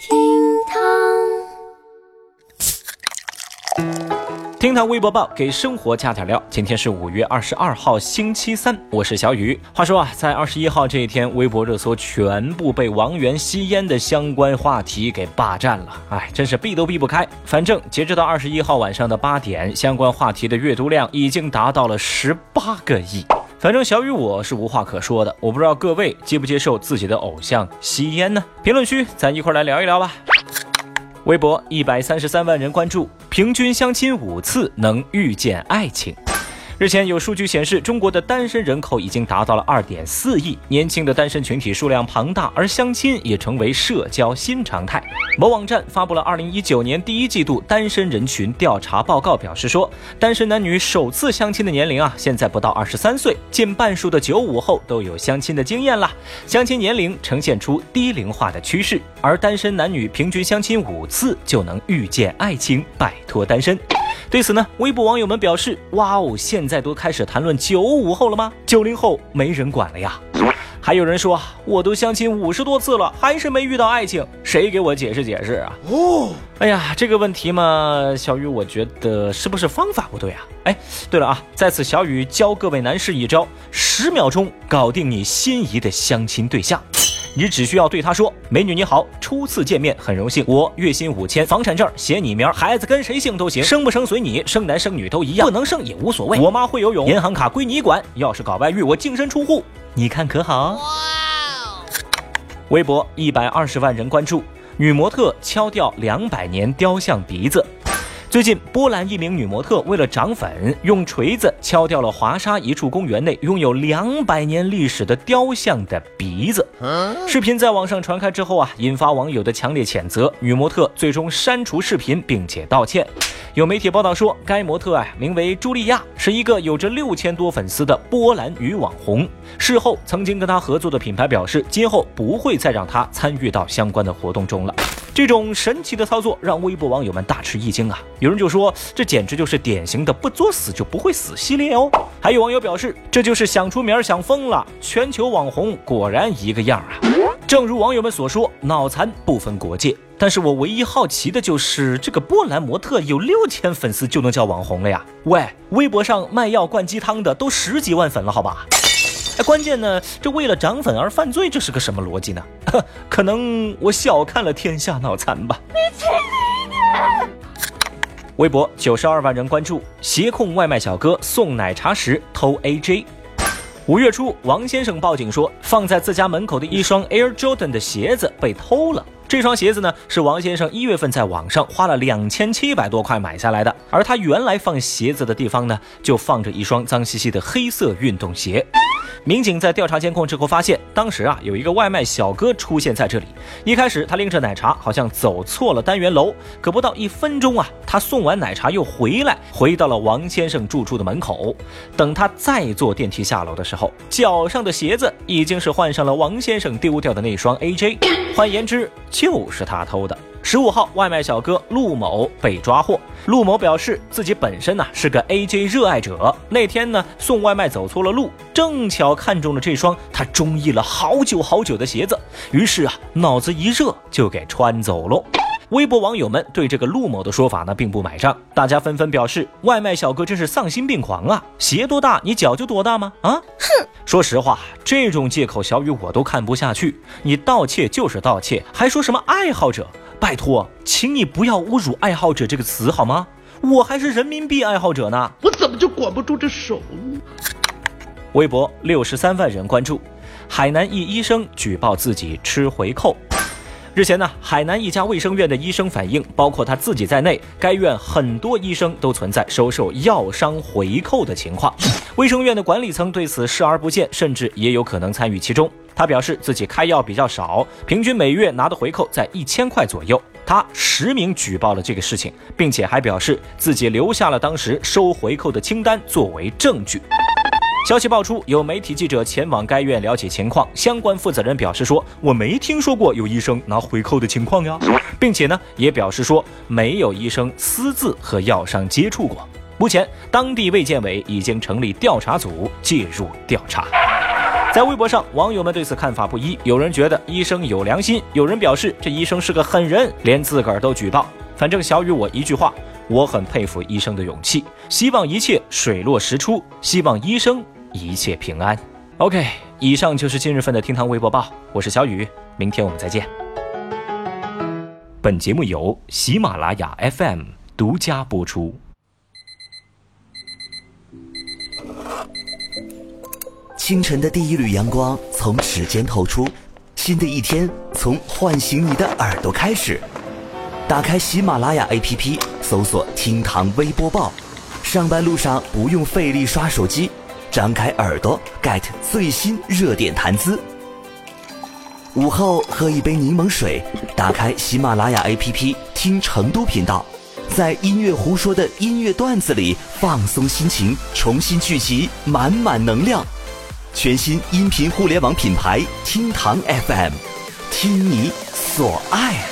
厅堂，厅堂微博报给生活加点料。今天是五月二十二号，星期三，我是小雨。话说啊，在二十一号这一天，微博热搜全部被王源吸烟的相关话题给霸占了。哎，真是避都避不开。反正截止到二十一号晚上的八点，相关话题的阅读量已经达到了十八个亿。反正小雨我是无话可说的，我不知道各位接不接受自己的偶像吸烟呢？评论区咱一块来聊一聊吧。微博一百三十三万人关注，平均相亲五次能遇见爱情。日前有数据显示，中国的单身人口已经达到了二点四亿，年轻的单身群体数量庞大，而相亲也成为社交新常态。某网站发布了二零一九年第一季度单身人群调查报告，表示说，单身男女首次相亲的年龄啊，现在不到二十三岁，近半数的九五后都有相亲的经验了，相亲年龄呈现出低龄化的趋势，而单身男女平均相亲五次就能遇见爱情，摆脱单身。对此呢，微博网友们表示：“哇哦，现在都开始谈论九五后了吗？九零后没人管了呀。”还有人说：“我都相亲五十多次了，还是没遇到爱情，谁给我解释解释啊？”哦，哎呀，这个问题嘛，小雨，我觉得是不是方法不对啊？哎，对了啊，在此小雨教各位男士一招，十秒钟搞定你心仪的相亲对象。你只需要对他说：“美女你好，初次见面很荣幸，我月薪五千，房产证写你名，孩子跟谁姓都行，生不生随你，生男生女都一样，不能生也无所谓。我妈会游泳，银行卡归你管，要是搞外遇我净身出户，你看可好？”哇！微博一百二十万人关注，女模特敲掉两百年雕像鼻子。最近，波兰一名女模特为了涨粉，用锤子敲掉了华沙一处公园内拥有两百年历史的雕像的鼻子。视频在网上传开之后啊，引发网友的强烈谴责。女模特最终删除视频并且道歉。有媒体报道说，该模特啊名为茱莉亚，是一个有着六千多粉丝的波兰女网红。事后，曾经跟她合作的品牌表示，今后不会再让她参与到相关的活动中了。这种神奇的操作让微博网友们大吃一惊啊！有人就说，这简直就是典型的不作死就不会死系列哦。还有网友表示，这就是想出名想疯了。全球网红果然一个样啊！正如网友们所说，脑残不分国界。但是我唯一好奇的就是，这个波兰模特有六千粉丝就能叫网红了呀？喂，微博上卖药灌鸡汤的都十几万粉了，好吧？关键呢，这为了涨粉而犯罪，这是个什么逻辑呢？可能我小看了天下脑残吧。你去你的！微博九十二万人关注，协控外卖小哥送奶茶时偷 AJ。五月初，王先生报警说，放在自家门口的一双 Air Jordan 的鞋子被偷了。这双鞋子呢，是王先生一月份在网上花了两千七百多块买下来的，而他原来放鞋子的地方呢，就放着一双脏兮兮的黑色运动鞋。民警在调查监控之后发现，当时啊有一个外卖小哥出现在这里。一开始他拎着奶茶，好像走错了单元楼。可不到一分钟啊，他送完奶茶又回来，回到了王先生住处的门口。等他再坐电梯下楼的时候，脚上的鞋子已经是换上了王先生丢掉的那双 AJ。换言之，就是他偷的。十五号，外卖小哥陆某被抓获。陆某表示，自己本身呢是个 AJ 热爱者。那天呢送外卖走错了路，正巧看中了这双他中意了好久好久的鞋子，于是啊脑子一热就给穿走了。微博网友们对这个陆某的说法呢并不买账，大家纷纷表示，外卖小哥真是丧心病狂啊！鞋多大，你脚就多大吗？啊，哼！说实话，这种借口小雨我都看不下去。你盗窃就是盗窃，还说什么爱好者？拜托，请你不要侮辱“爱好者”这个词好吗？我还是人民币爱好者呢，我怎么就管不住这手呢？微博六十三万人关注，海南一医生举报自己吃回扣。日前呢，海南一家卫生院的医生反映，包括他自己在内，该院很多医生都存在收受药商回扣的情况。卫生院的管理层对此视而不见，甚至也有可能参与其中。他表示自己开药比较少，平均每月拿的回扣在一千块左右。他实名举报了这个事情，并且还表示自己留下了当时收回扣的清单作为证据。消息爆出，有媒体记者前往该院了解情况，相关负责人表示说：“我没听说过有医生拿回扣的情况呀，并且呢，也表示说没有医生私自和药商接触过。”目前，当地卫健委已经成立调查组介入调查。在微博上，网友们对此看法不一，有人觉得医生有良心，有人表示这医生是个狠人，连自个儿都举报。反正小雨我一句话，我很佩服医生的勇气，希望一切水落石出，希望医生一切平安。OK，以上就是今日份的厅堂微博报，我是小雨，明天我们再见。本节目由喜马拉雅 FM 独家播出。清晨的第一缕阳光从指尖透出，新的一天从唤醒你的耳朵开始。打开喜马拉雅 APP，搜索“厅堂微播报”，上班路上不用费力刷手机，张开耳朵 get 最新热点谈资。午后喝一杯柠檬水，打开喜马拉雅 APP 听成都频道，在音乐胡说的音乐段子里放松心情，重新聚集满满能量。全新音频互联网品牌厅堂 FM，听你所爱。